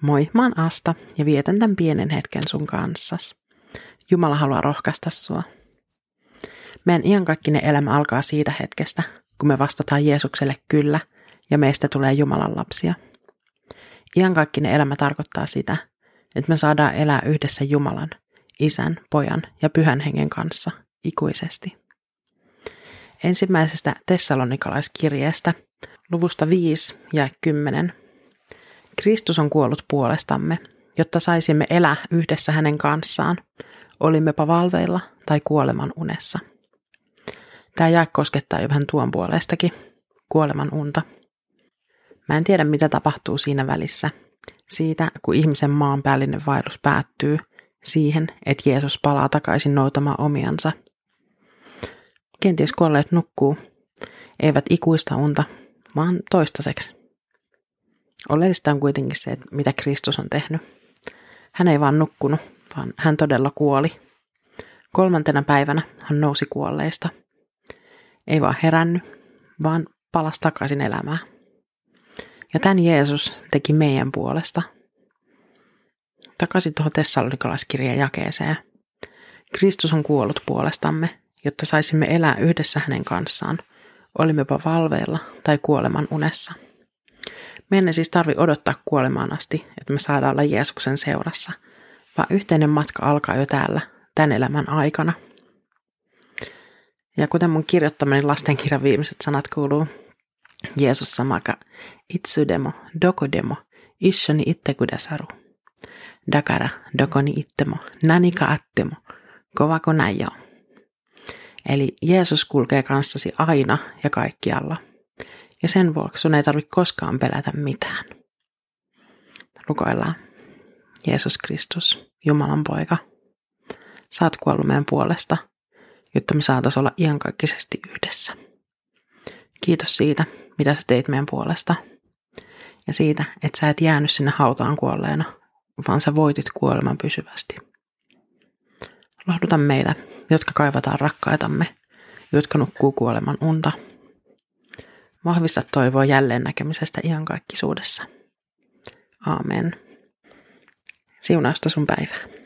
Moi, mä oon Asta ja vietän tämän pienen hetken sun kanssas. Jumala haluaa rohkaista sua. Meidän iankaikkinen elämä alkaa siitä hetkestä, kun me vastataan Jeesukselle kyllä ja meistä tulee Jumalan lapsia. Iankaikkinen elämä tarkoittaa sitä, että me saadaan elää yhdessä Jumalan, Isän, Pojan ja Pyhän Hengen kanssa ikuisesti. Ensimmäisestä Tessalonikalaiskirjeestä, luvusta 5 ja 10. Kristus on kuollut puolestamme, jotta saisimme elää yhdessä hänen kanssaan, olimmepa valveilla tai kuoleman unessa. Tämä jää koskettaa jo vähän tuon puolestakin, kuoleman unta. Mä en tiedä, mitä tapahtuu siinä välissä, siitä kun ihmisen maanpäällinen vaellus päättyy siihen, että Jeesus palaa takaisin noutamaan omiansa. Kenties kuolleet nukkuu, eivät ikuista unta, vaan toistaiseksi. Oleellista on kuitenkin se, että mitä Kristus on tehnyt. Hän ei vaan nukkunut, vaan hän todella kuoli. Kolmantena päivänä hän nousi kuolleista. Ei vaan herännyt, vaan palasi takaisin elämään. Ja tämän Jeesus teki meidän puolesta. Takaisin tuohon Tessalonikalaiskirjan jakeeseen. Kristus on kuollut puolestamme, jotta saisimme elää yhdessä hänen kanssaan, olimmepa valveilla tai kuoleman unessa. Meidän ei siis tarvi odottaa kuolemaan asti, että me saadaan olla Jeesuksen seurassa, vaan yhteinen matka alkaa jo täällä, tämän elämän aikana. Ja kuten mun kirjoittamani lastenkirjan viimeiset sanat kuuluu, Jeesus samaka itsudemo, dokodemo, ishoni ittekudasaru. Dakara, dokoni ittemo, nanika attemo, kovako näjä Eli Jeesus kulkee kanssasi aina ja kaikkialla – ja sen vuoksi sun ei tarvitse koskaan pelätä mitään. Rukoillaan. Jeesus Kristus, Jumalan poika, saat kuollut meidän puolesta, jotta me saataisiin olla iankaikkisesti yhdessä. Kiitos siitä, mitä sä teit meidän puolesta. Ja siitä, että sä et jäänyt sinne hautaan kuolleena, vaan sä voitit kuoleman pysyvästi. Lohduta meitä, jotka kaivataan rakkaitamme, jotka nukkuu kuoleman unta – Vahvista toivoa jälleen näkemisestä iankaikkisuudessa. Aamen. Siunausta sun päivää.